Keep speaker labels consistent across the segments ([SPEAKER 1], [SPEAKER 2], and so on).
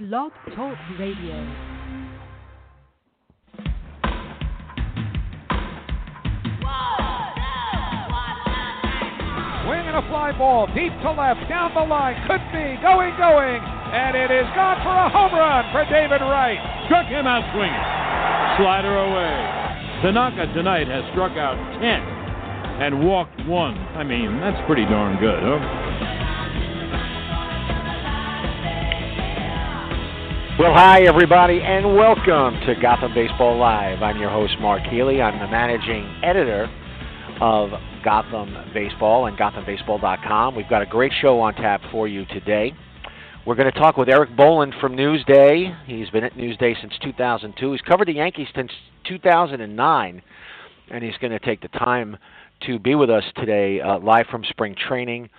[SPEAKER 1] Blog Talk Radio.
[SPEAKER 2] Swing and a fly ball deep to left, down the line, could be going, going, and it is gone for a home run for David Wright.
[SPEAKER 3] Struck him out swinging. Slider away. Tanaka tonight has struck out 10 and walked one. I mean, that's pretty darn good, huh?
[SPEAKER 4] Well, hi, everybody, and welcome to Gotham Baseball Live. I'm your host, Mark Healy. I'm the managing editor of Gotham Baseball and GothamBaseball.com. We've got a great show on tap for you today. We're going to talk with Erik Boland from Newsday. He's been at Newsday since 2002. He's covered the Yankees since 2009, and he's going to take the time to be with us today, uh, live from spring training.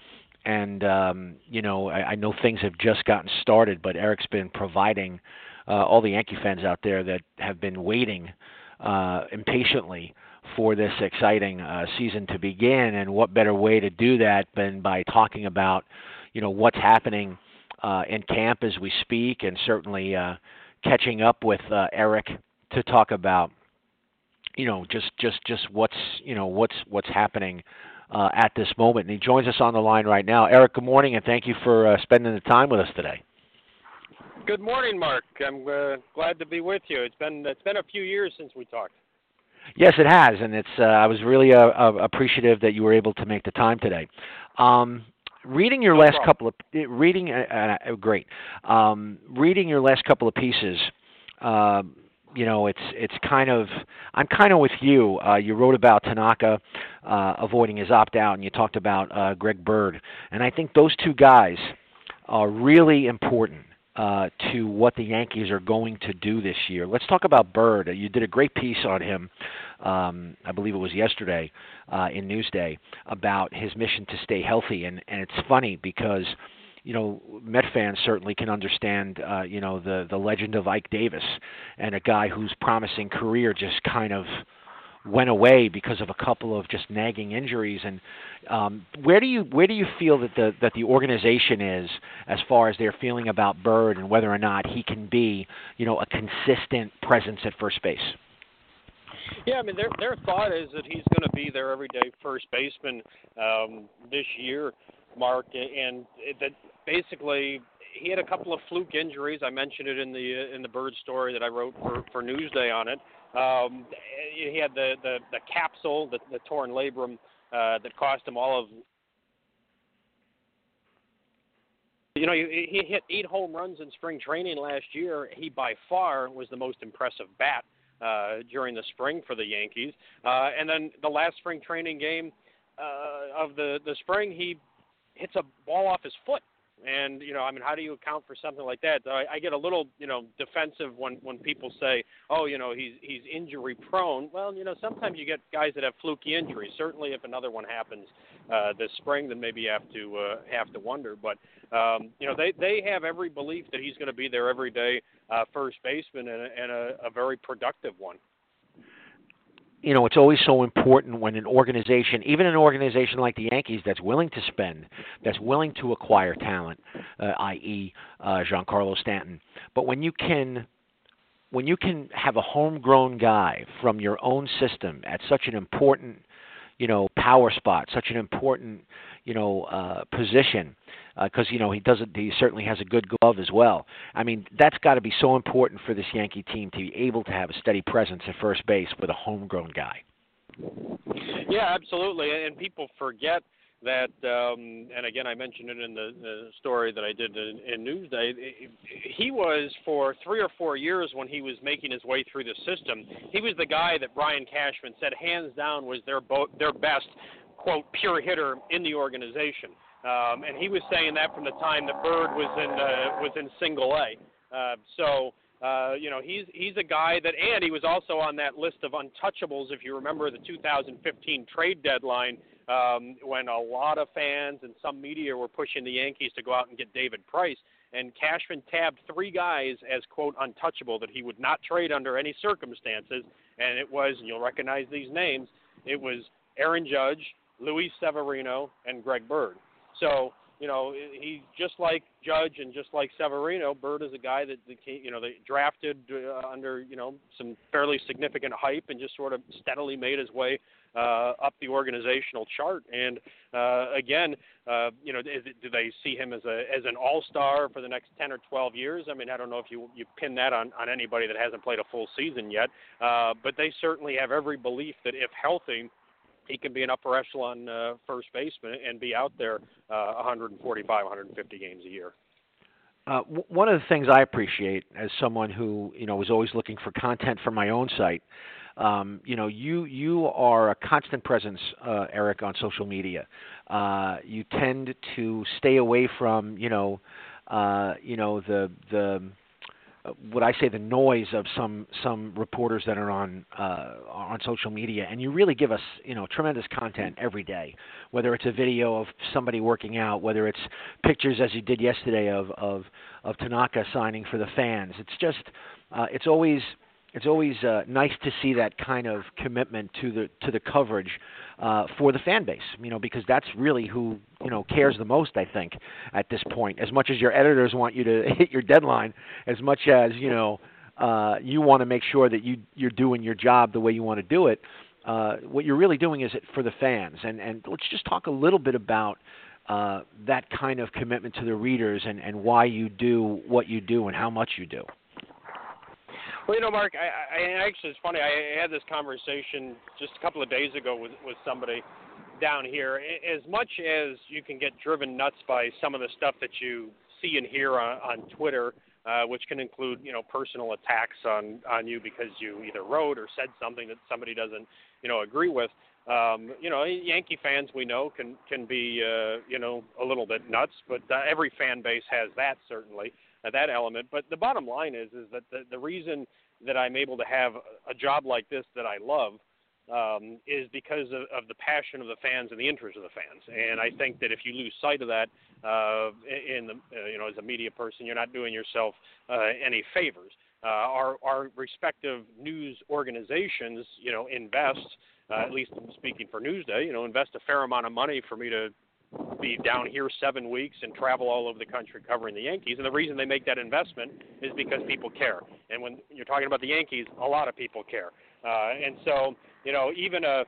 [SPEAKER 4] And um, you know, I, I know things have just gotten started, but Erik's been providing uh, all the Yankee fans out there that have been waiting uh, impatiently for this exciting uh, season to begin. And what better way to do that than by talking about, you know, what's happening uh, in camp as we speak, and certainly uh, catching up with uh, Erik to talk about, you know, just just just what's you know what's what's happening. Uh, at this moment, and he joins us on the line right now. Erik, good morning, and thank you for uh, spending the time with us today.
[SPEAKER 5] Good morning, Mark. I'm uh, glad to be with you. It's been it's been a few years since we talked.
[SPEAKER 4] Yes, it has, and it's. Uh, I was really uh, uh, appreciative that you were able to make the time today. Um, reading your
[SPEAKER 5] No
[SPEAKER 4] last
[SPEAKER 5] problem.
[SPEAKER 4] couple of reading, uh, uh, great. Um, reading your last couple of pieces. You know, it's it's kind of. I'm kind of with you. Uh, you wrote about Tanaka uh, avoiding his opt out, and you talked about uh, Greg Bird, and I think those two guys are really important uh, to what the Yankees are going to do this year. Let's talk about Bird. You did a great piece on him, um, I believe it was yesterday uh, in Newsday, about his mission to stay healthy. And, and it's funny because, you know, Met fans certainly can understand, uh, you know, the, the legend of Ike Davis and a guy whose promising career just kind of went away because of a couple of just nagging injuries and um, where do you where do you feel that the that the organization is as far as their feeling about Bird and whether or not he can be you know a consistent presence at first base?
[SPEAKER 5] Yeah, I mean their their thought is that he's going to be their everyday first baseman um, this year, Mark, and that basically he had a couple of fluke injuries. I mentioned it in the in the Bird story that I wrote for for Newsday on it. Um, he had the the, the capsule, the, the torn labrum uh, that cost him all of. You know, he, he hit eight home runs in spring training last year. He by far was the most impressive bat uh, during the spring for the Yankees. Uh, and then the last spring training game uh, of the the spring, he hits a ball off his foot. And you know, I mean, how do you account for something like that? I, I get a little, you know, defensive when when people say, "Oh, you know, he's he's injury prone." Well, you know, sometimes you get guys that have fluky injuries. Certainly, if another one happens uh, this spring, then maybe you have to uh, have to wonder. But um, you know, they they have every belief that he's going to be their everyday uh, first baseman and, and a, a very productive one.
[SPEAKER 4] You know, it's always so important when an organization, even an organization like the Yankees, that's willing to spend, that's willing to acquire talent, uh, i.e., uh, Giancarlo Stanton. But when you can, when you can have a homegrown guy from your own system at such an important, you know, power spot, such an important, you know, uh, position, because you know he doesn't. He certainly has a good glove as well. I mean, that's got to be so important for this Yankee team to be able to have a steady presence at first base with a homegrown guy.
[SPEAKER 5] Yeah, absolutely. And people forget that, um, and again, I mentioned it in the, the story that I did in, in Newsday. He was for three or four years when he was making his way through the system. He was the guy that Brian Cashman said hands down was their bo- their best quote pure hitter in the organization. Um, and he was saying that from the time that Bird was in uh, was in Single A. Uh, so uh, you know he's he's a guy that, and he was also on that list of untouchables. If you remember the 2015 trade deadline, um, when a lot of fans and some media were pushing the Yankees to go out and get David Price, and Cashman tabbed three guys as quote untouchable that he would not trade under any circumstances, and it was, and you'll recognize these names, it was Aaron Judge, Luis Severino, and Greg Bird. So you know, he just like Judge and just like Severino, Bird is a guy that, you know they drafted uh, under you know some fairly significant hype and just sort of steadily made his way uh, up the organizational chart. And uh, again, uh, you know, is do they see him as a as an all star for the next ten or twelve years? I mean, I don't know if you you pin that on on anybody that hasn't played a full season yet, uh, but they certainly have every belief that if healthy he can be an upper echelon uh, first baseman and be out there uh, 145, 150 games a year.
[SPEAKER 4] Uh, w- one of the things I appreciate as someone who you know was always looking for content for my own site, um, you know, you you are a constant presence, uh, Erik, on social media. Uh, you tend to stay away from you know, uh, you know the the what I say the noise of some some reporters that are on uh, on social media, and you really give us you know tremendous content every day. Whether it's a video of somebody working out, whether it's pictures as you did yesterday of of of Tanaka signing for the fans, it's just uh, it's always it's always uh, nice to see that kind of commitment to the to the coverage uh, for the fan base. You know, because that's really who you know cares the most. I think at this point, as much as your editors want you to hit your deadline, as much as you know uh, you want to make sure that you you're doing your job the way you want to do it. Uh, what you're really doing is it for the fans. And and let's just talk a little bit about. Uh, that kind of commitment to the readers and, and why you do what you do and how much you do.
[SPEAKER 5] Well, you know, Mark, I, I actually it's funny. I had this conversation just a couple of days ago with with somebody down here. As much as you can get driven nuts by some of the stuff that you see and hear on, on Twitter, uh, which can include you know personal attacks on on you because you either wrote or said something that somebody doesn't you know agree with. Um, you know, Yankee fans we know can can be uh, you know a little bit nuts, but uh, every fan base has that certainly uh, that element. But the bottom line is is that the, the reason that I'm able to have a job like this that I love um, is because of, of the passion of the fans and the interest of the fans. And I think that if you lose sight of that, uh, in the uh, you know as a media person, you're not doing yourself uh, any favors. Uh, our our respective news organizations, you know, invest. Uh, at least speaking for Newsday, you know, invest a fair amount of money for me to be down here seven weeks and travel all over the country covering the Yankees. And the reason they make that investment is because people care. And when you're talking about the Yankees, a lot of people care. Uh, and so, you know, even a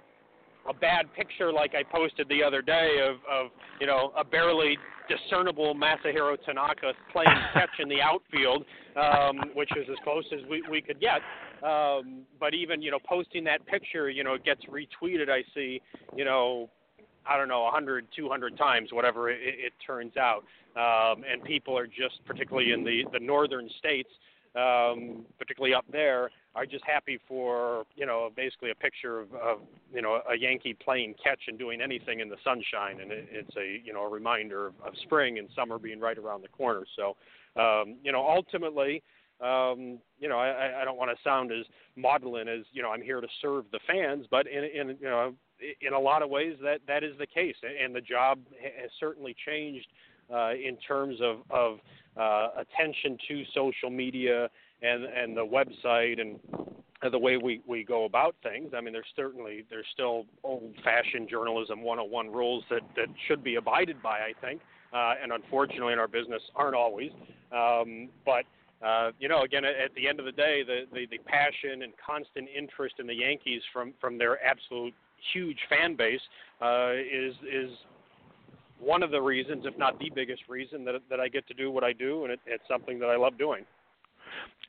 [SPEAKER 5] a bad picture like I posted the other day of, of you know, a barely discernible Masahiro Tanaka playing catch in the outfield, um, which is as close as we, we could get. Um, but even, you know, posting that picture, you know, it gets retweeted, I see, you know, I don't know, 100, 200 times, whatever it, it turns out. Um, and people are just, particularly in the, the northern states, um, particularly up there, are just happy for, you know, basically a picture of, of, you know, a Yankee playing catch and doing anything in the sunshine. And it, it's a, you know, a reminder of, of spring and summer being right around the corner. So, um, you know, ultimately, um, you know, I, I don't want to sound as maudlin as, you know, I'm here to serve the fans, but in, in you know, in a lot of ways that that is the case, and the job has certainly changed uh, in terms of of uh, attention to social media and and the website and the way we, we go about things. I mean, there's certainly there's still old-fashioned journalism 101 rules that that should be abided by, I think, uh, and unfortunately in our business aren't always. Um, but uh, you know, again, at, the end of the day, the, the the passion and constant interest in the Yankees from from their absolute huge fan base uh, is is one of the reasons, if not the biggest reason, that that I get to do what I do, and it, it's something that I love doing.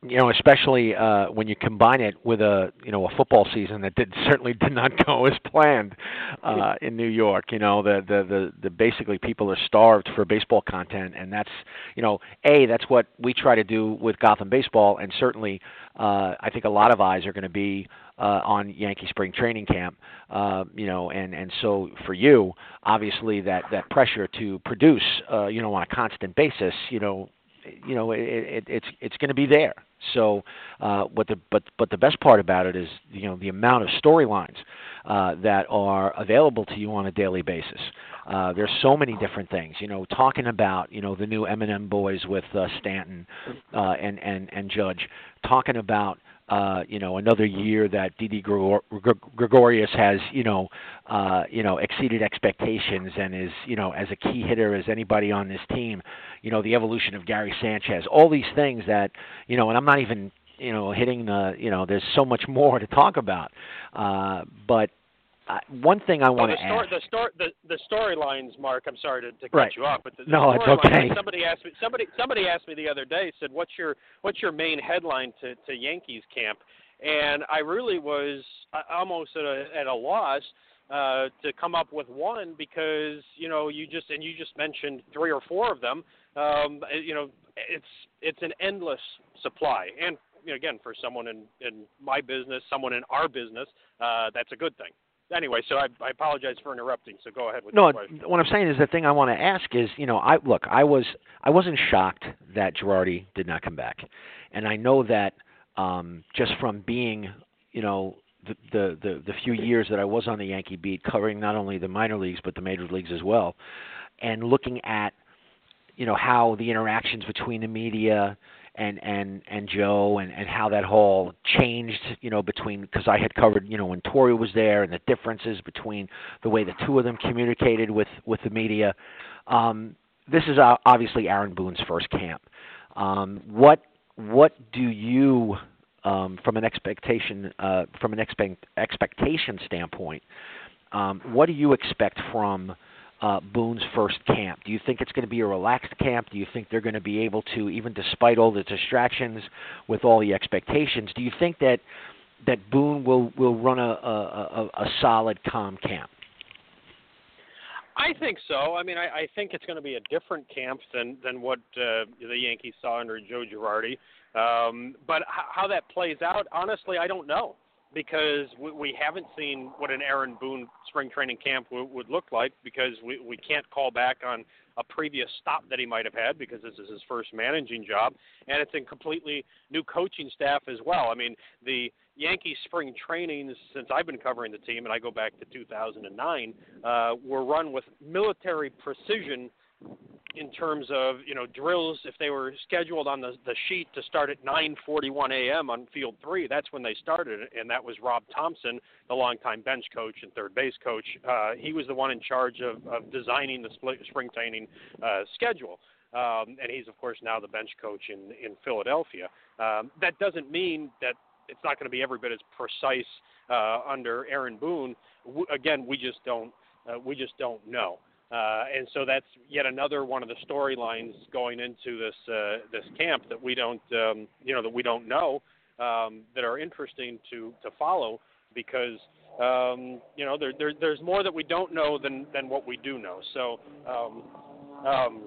[SPEAKER 4] You know, especially uh, when you combine it with a you know a football season that did certainly did not go as planned uh, in New York. You know, the, the the the basically people are starved for baseball content, and that's you know a that's what we try to do with Gotham baseball, and certainly uh, I think a lot of eyes are going to be uh, on Yankee spring training camp. Uh, you know, and and so for you, obviously that that pressure to produce, uh, you know, on a constant basis, you know, you know, it, it, it's it's going to be there. So, uh, what the but but the best part about it is you know the amount of storylines uh, that are available to you on a daily basis. Uh, there's so many different things. You know, talking about you know the new M&M boys with uh, Stanton uh, and and and Judge, talking about uh, you know, another year that Didi Gregor- Gregorius has, you know, uh, you know, exceeded expectations and is, you know, as a key hitter as anybody on this team. You know, the evolution of Gary Sanchez, all these things that, you know, and I'm not even, you know, hitting the, you know, there's so much more to talk about. Uh, but uh, one thing I want
[SPEAKER 5] to ask. The story, the the storylines, Mark. I'm sorry to, to cut
[SPEAKER 4] right.
[SPEAKER 5] you off, but the,
[SPEAKER 4] no, it's okay.
[SPEAKER 5] Somebody asked me. Somebody somebody asked me the other day. Said, "What's your what's your main headline to to Yankees camp?" And I really was almost at a at a loss uh, to come up with one because you know you just and you just mentioned three or four of them. Um, you know, it's it's an endless supply, and you know, again, for someone in in my business, someone in our business, uh, that's a good thing anyway, so I, I apologize for interrupting. So go ahead with
[SPEAKER 4] no. What I'm saying is the thing I want to ask is, you know, I look, I was I wasn't shocked that Girardi did not come back, and I know that um, just from being, you know. The, the the the few years that I was on the Yankee beat, covering not only the minor leagues but the major leagues as well, and looking at, you know, how the interactions between the media and and and Joe and and how that whole changed, you know, between because I had covered, you know, when Torre was there and the differences between the way the two of them communicated with with the media. Um, this is obviously Aaron Boone's first camp. Um, what what do you, um, from an expectation uh, from an expect, expectation standpoint, um, what do you expect from uh, Boone's first camp? Do you think it's going to be a relaxed camp? Do you think they're going to be able to, even despite all the distractions, with all the expectations, do you think that that Boone will will run a a, a, a solid, calm camp?
[SPEAKER 5] I think so. I mean, I, I think it's going to be a different camp than than what uh, the Yankees saw under Joe Girardi. Um, but h- how that plays out, honestly, I don't know because we, we haven't seen what an Aaron Boone spring training camp w- would look like because we, we can't call back on a previous stop that he might have had because this is his first managing job, and it's a completely new coaching staff as well. I mean, the Yankees spring trainings since I've been covering the team, and I go back to 2009, uh, were run with military precision in terms of you know drills if they were scheduled on the the sheet to start at 9:41 a.m. on field 3 that's when they started and that was Rob Thompson, the longtime bench coach and third base coach. Uh he was the one in charge of of designing the spring training uh schedule. Um and he's of course now the bench coach in in Philadelphia. Um that doesn't mean that it's not going to be every bit as precise uh under Aaron Boone. W- again we just don't uh, we just don't know uh, and so that's yet another one of the storylines going into this uh, this camp that we don't um, you know that we don't know um, that are interesting to to follow because um, you know there, there there's more that we don't know than than what we do know. So um, um,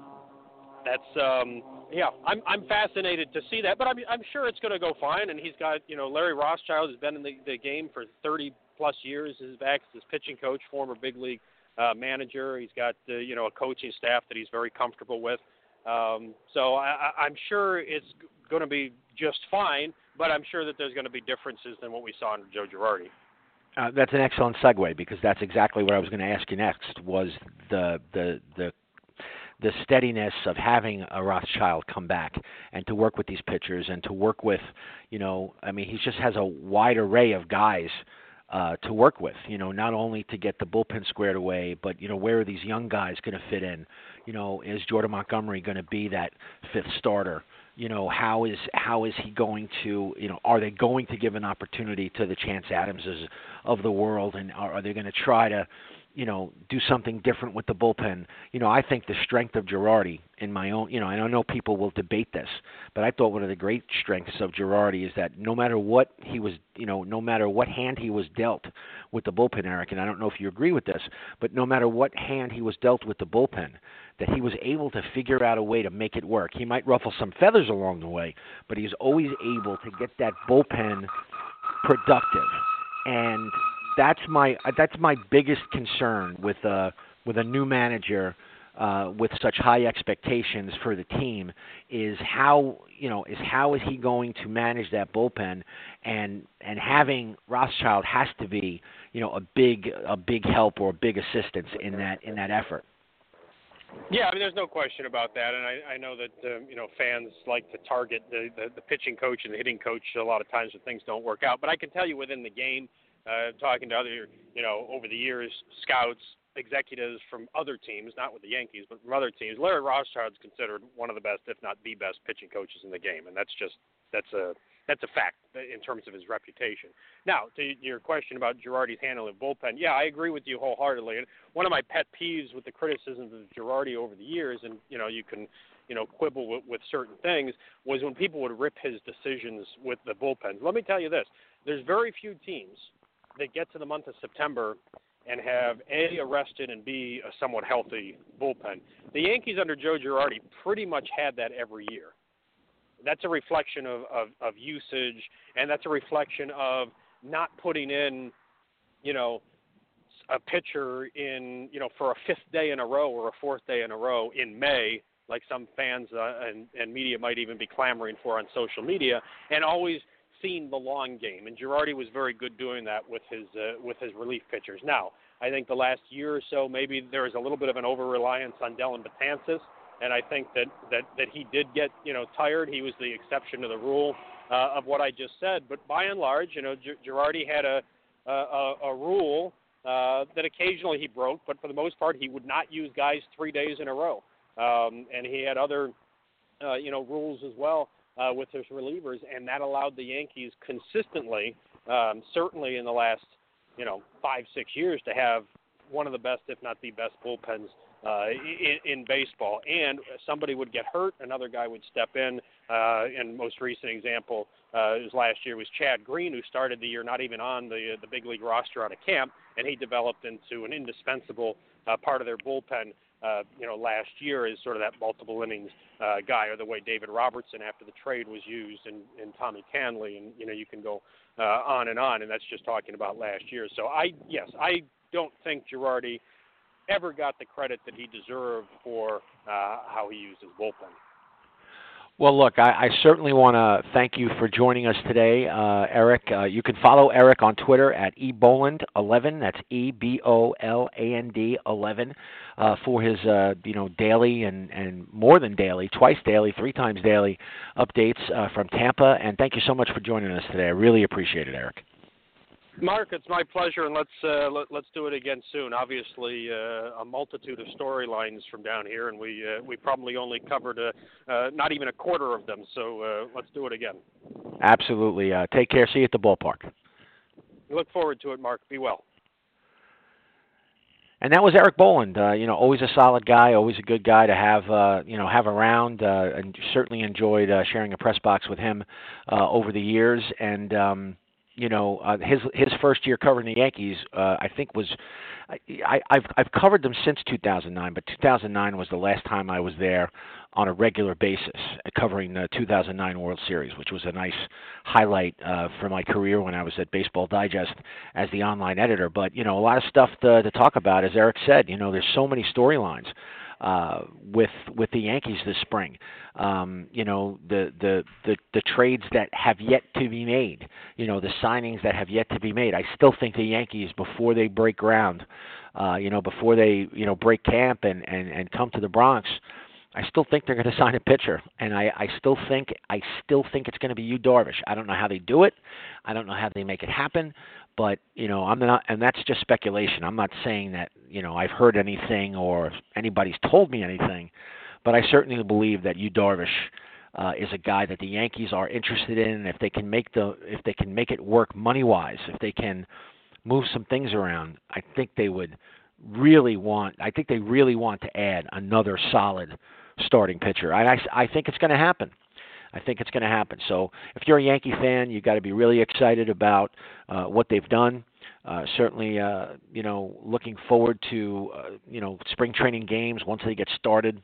[SPEAKER 5] that's um, yeah, I'm I'm fascinated to see that, but I'm I'm sure it's going to go fine. And he's got you know Larry Rothschild has been in the, the game for 30 plus years. His back his pitching coach, former big league uh, manager. He's got uh, you know a coaching staff that he's very comfortable with. Um, so I, I'm sure it's going to be just fine, but I'm sure that there's going to be differences than what we saw under Joe Girardi.
[SPEAKER 4] Uh, that's an excellent segue because that's exactly what I was going to ask you next. Was the the the the steadiness of having a Rothschild come back and to work with these pitchers and to work with, you know, I mean, he just has a wide array of guys uh, to work with. You know, not only to get the bullpen squared away, but you know where are these young guys going to fit in? You know, is Jordan Montgomery going to be that fifth starter? You know, how is how is he going to? You know, are they going to give an opportunity to the Chance Adamses of the world, and are, are they going to try to? You know, do something different with the bullpen. You know, I think the strength of Girardi in my own, you know, and I know people will debate this, but I thought one of the great strengths of Girardi is that no matter what he was, you know, no matter what hand he was dealt with the bullpen, Erik, and I don't know if you agree with this, but no matter what hand he was dealt with the bullpen, that he was able to figure out a way to make it work. He might ruffle some feathers along the way, but he's always able to get that bullpen productive. And that's my that's my biggest concern with a with a new manager uh, with such high expectations for the team is how you know is how is he going to manage that bullpen and and having Rothschild has to be you know a big a big help or a big assistance in that in that effort.
[SPEAKER 5] Yeah, I mean, there's no question about that, and I, I know that um, you know fans like to target the, the the pitching coach and the hitting coach a lot of times when things don't work out. But I can tell you within the game, uh, talking to other you know over the years, scouts, executives from other teams, not with the Yankees, but from other teams, Larry Rothschild's considered one of the best, if not the best, pitching coaches in the game, and that's just that's a that's a fact in terms of his reputation. Now, to your question about Girardi's handling of bullpen, yeah, I agree with you wholeheartedly. And one of my pet peeves with the criticisms of Girardi over the years, and you know, you can you know quibble with, with certain things, was when people would rip his decisions with the bullpens. Let me tell you this: there's very few teams that get to the month of September and have a arrested and b a somewhat healthy bullpen. The Yankees under Joe Girardi pretty much had that every year that's a reflection of, of, of usage, and that's a reflection of not putting in, you know, a pitcher in, you know, for a fifth day in a row or a fourth day in a row in May, like some fans uh, and, and media might even be clamoring for on social media, and always seeing the long game. And Girardi was very good doing that with his uh, with his relief pitchers. Now, I think the last year or so, maybe there is a little bit of an over reliance on Dellin Betances and I think that that that he did get you know tired. He was the exception to the rule uh, of what I just said. But by and large, you know, Girardi had a a, a rule uh, that occasionally he broke, but for the most part, he would not use guys three days in a row. Um, and he had other uh, you know rules as well uh, with his relievers, and that allowed the Yankees consistently, um, certainly in the last you know five six years, to have one of the best, if not the best, bullpens uh, in, in baseball. And somebody would get hurt, another guy would step in. Uh, and most recent example uh, was last year was Chad Green, who started the year not even on the the big league roster out of camp, and he developed into an indispensable uh, part of their bullpen. Uh, you know, last year is sort of that multiple innings uh, guy, or the way David Robertson after the trade was used, and, and Tommy Kahnle, and you know, you can go uh, on and on, and that's just talking about last year. So I, yes, I don't think Girardi ever got the credit that he deserved for uh, how he used his bullpen.
[SPEAKER 4] Well, look, I, I certainly want to thank you for joining us today, uh, Erik. Uh, you can follow Erik on Twitter at eboland11. That's E B O L A N D 11 uh, for his, uh, you know, daily and and more than daily, twice daily, three times daily updates uh, from Tampa. And thank you so much for joining us today. I really appreciate it, Erik.
[SPEAKER 5] Mark, it's my pleasure, and let's uh, let, us do it again soon. Obviously, uh, a multitude of storylines from down here, and we uh, we probably only covered a, uh, not even a quarter of them. So uh, let's do it again.
[SPEAKER 4] Absolutely. Uh, take care. See you at the ballpark.
[SPEAKER 5] Look forward to it, Mark. Be well.
[SPEAKER 4] And that was Erik Boland. Uh, you know, always a solid guy, always a good guy to have. Uh, you know, have around. Uh, and certainly enjoyed uh, sharing a press box with him uh, over the years. And um, you know, uh, his his first year covering the Yankees, uh, I think was, I, I've I've covered them since 2009, but 2009 was the last time I was there on a regular basis covering the 2009 World Series, which was a nice highlight uh, for my career when I was at Baseball Digest as the online editor. But you know, a lot of stuff to, to talk about, as Erik said. You know, there's so many storylines uh, with with the Yankees this spring. Um, you know the, the the the trades that have yet to be made. You know the signings that have yet to be made. I still think the Yankees before they break ground, uh, you know before they you know break camp and and and come to the Bronx. I still think they're going to sign a pitcher, and I, I still think I still think it's going to be Yu Darvish. I don't know how they do it. I don't know how they make it happen, but you know I'm not, and that's just speculation. I'm not saying that you know I've heard anything or anybody's told me anything, but I certainly believe that Yu Darvish uh, is a guy that the Yankees are interested in. If they can make the if they can make it work money wise, if they can move some things around, I think they would really want. I think they really want to add another solid starting pitcher. I I, I think it's going to happen. I think it's going to happen. So if you're a Yankee fan, you've got to be really excited about uh, what they've done. Uh, certainly, uh, you know, looking forward to uh, you know spring training games once they get started.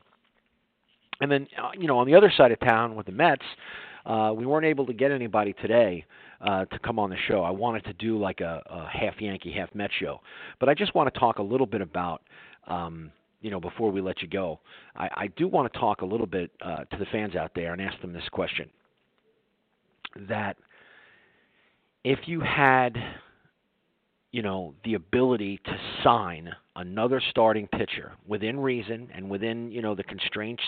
[SPEAKER 4] And then, uh, you know, on the other side of town with the Mets, uh, we weren't able to get anybody today uh, to come on the show. I wanted to do like a, a half Yankee, half Met show, but I just want to talk a little bit about um, you know, before we let you go, I, I do want to talk a little bit uh, to the fans out there and ask them this question: that if you had, you know, the ability to sign another starting pitcher within reason and within, you know, the constraints,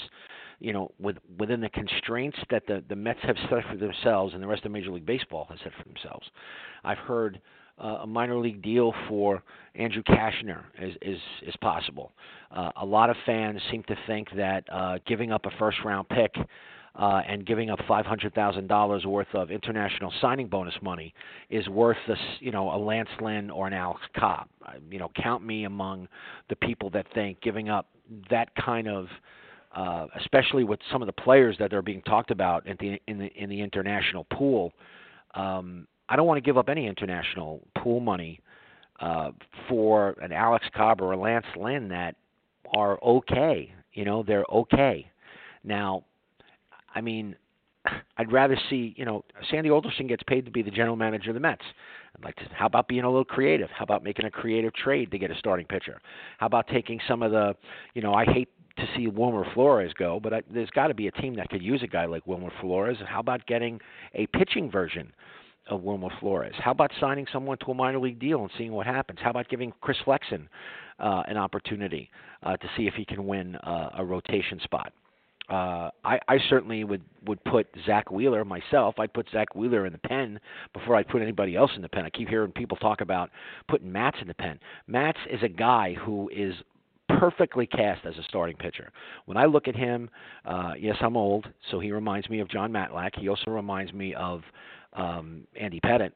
[SPEAKER 4] you know, with within the constraints that the the Mets have set for themselves and the rest of Major League Baseball has set for themselves. I've heard uh, a minor league deal for Andrew Cashner is is, possible. Uh, a lot of fans seem to think that uh, giving up a first round pick uh, and giving up five hundred thousand dollars worth of international signing bonus money is worth this, you know, a Lance Lynn or an Alex Cobb. Uh, you know, count me among the people that think giving up that kind of uh, especially with some of the players that are being talked about in the in the in the international pool. Um, I don't want to give up any international pool money uh, for an Alex Cobb or a Lance Lynn that are okay. You know, they're okay. Now, I mean, I'd rather see, you know, Sandy Alderson gets paid to be the general manager of the Mets. I'd like to. How about being a little creative? How about making a creative trade to get a starting pitcher? How about taking some of the, you know, I hate to see Wilmer Flores go, but I, there's got to be a team that could use a guy like Wilmer Flores. How about getting a pitching version of Wilmer Flores? How about signing someone to a minor league deal and seeing what happens? How about giving Chris Flexen uh, an opportunity uh, to see if he can win uh, a rotation spot? Uh, I, I certainly would would put Zack Wheeler myself. I'd put Zack Wheeler in the pen before I'd put anybody else in the pen. I keep hearing people talk about putting Matz in the pen. Matz is a guy who is perfectly cast as a starting pitcher. When I look at him, uh, yes, I'm old, so he reminds me of Jon Matlack. He also reminds me of um, Andy Pettitte.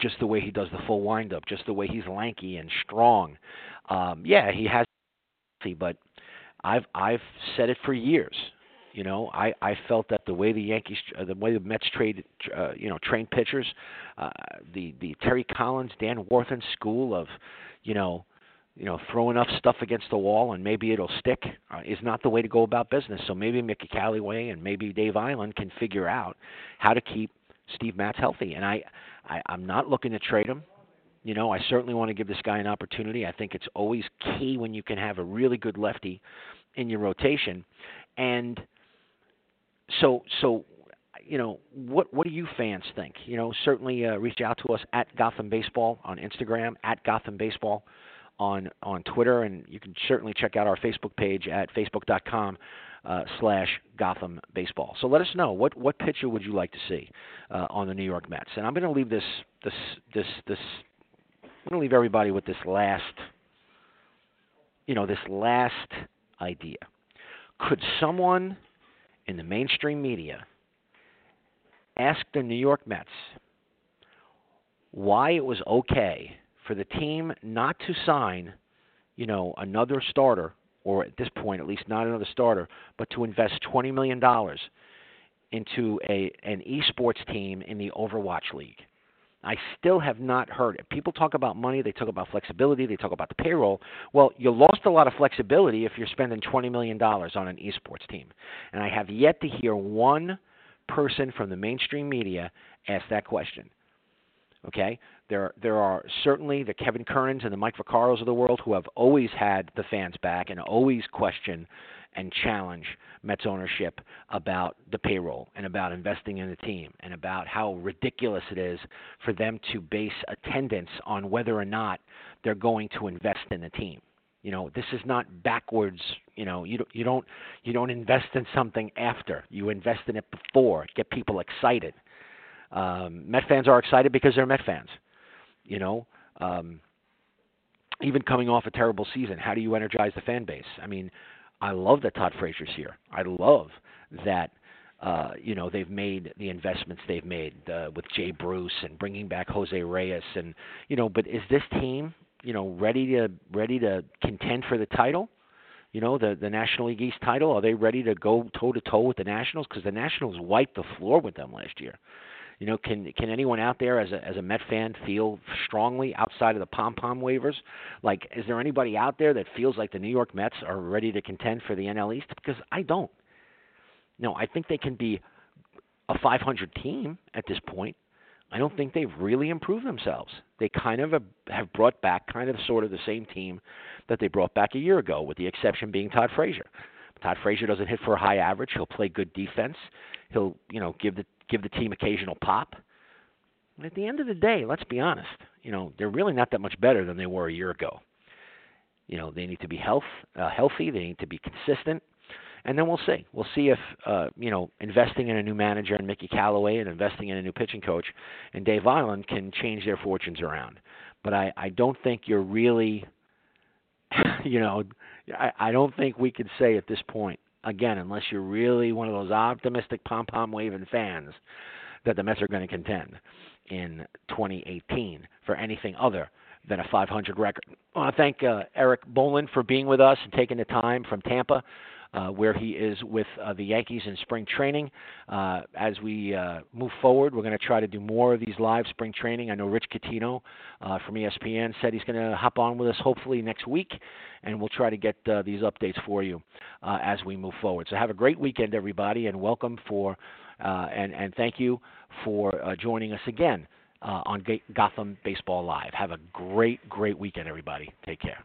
[SPEAKER 4] Just the way he does the full windup, just the way he's lanky and strong. Um, yeah, he has, but I've I've said it for years. You know, I I felt that the way the Yankees, uh, the way the Mets trade, uh, you know, train pitchers, uh, the the Terry Collins, Dan Warthen school of, you know, you know, throw enough stuff against the wall and maybe it'll stick uh, is not the way to go about business. So maybe Mickey Callaway and maybe Dave Eiland can figure out how to keep Steve Matz healthy. And I, I I'm not looking to trade him. You know, I certainly want to give this guy an opportunity. I think it's always key when you can have a really good lefty in your rotation. And so, so you know, what what do you fans think? You know, certainly uh, reach out to us at Gotham Baseball on Instagram, at Gotham Baseball on on Twitter, and you can certainly check out our Facebook page at facebook.com uh, slash Gotham Baseball. So let us know what what pitcher would you like to see uh, on the New York Mets. And I'm going to leave this this this this I'm going to leave everybody with this last, you know, this last idea. Could someone in the mainstream media ask the New York Mets why it was okay for the team not to sign, you know, another starter, or at this point at least not another starter, but to invest twenty million dollars into a an esports team in the Overwatch League? I still have not heard it. People talk about money, they talk about flexibility, they talk about the payroll. Well, you lost a lot of flexibility if you're spending $20 million on an esports team. And I have yet to hear one person from the mainstream media ask that question. Okay? There, there are certainly the Kevin Kerns and the Mike Vaccaros of the world who have always had the fans back and always question and challenge Mets ownership about the payroll and about investing in the team and about how ridiculous it is for them to base attendance on whether or not they're going to invest in the team. You know, this is not backwards. You know, you don't you don't you don't invest in something after. You invest in it before. Get people excited. Um, Met fans are excited because they're Met fans. You know, um, even coming off a terrible season, how do you energize the fan base? I mean, I love that Todd Frazier's here. I love that uh, you know they've made the investments they've made uh, with Jay Bruce and bringing back Jose Reyes and you know. But is this team you know ready to ready to contend for the title? You know the the National League East title. Are they ready to go toe to toe with the Nationals? Because the Nationals wiped the floor with them last year. You know, can can anyone out there as a as a Met fan feel strongly outside of the pom pom wavers? Like, is there anybody out there that feels like the New York Mets are ready to contend for the NL East? Because I don't. No, I think they can be a 500 team at this point. I don't think they've really improved themselves. They kind of have brought back kind of sort of the same team that they brought back a year ago, with the exception being Todd Frazier. Todd Frazier doesn't hit for a high average. He'll play good defense. He'll, you know, give the give the team occasional pop. And at the end of the day, let's be honest, you know, they're really not that much better than they were a year ago. You know, they need to be health uh, healthy. They need to be consistent and then we'll see. We'll see if uh, you know investing in a new manager and Mickey Callaway and investing in a new pitching coach and Dave Eiland can change their fortunes around. But I, I don't think you're really, you know, I, I don't think we could say at this point again, unless you're really one of those optimistic pom pom waving fans, that the Mets are going to contend in 2018 for anything other than a 500 record. I want to thank uh, Erik Boland for being with us and taking the time from Tampa where he is with uh, the Yankees in spring training. Uh, as we uh, move forward, we're going to try to do more of these live spring training. I know Rich Catino uh, from ESPN said he's going to hop on with us hopefully next week, and we'll try to get uh, these updates for you uh, as we move forward. So have a great weekend, everybody, and welcome for uh, and and thank you for uh, joining us again uh, on Gotham Baseball Live. Have a great, great weekend, everybody. Take care.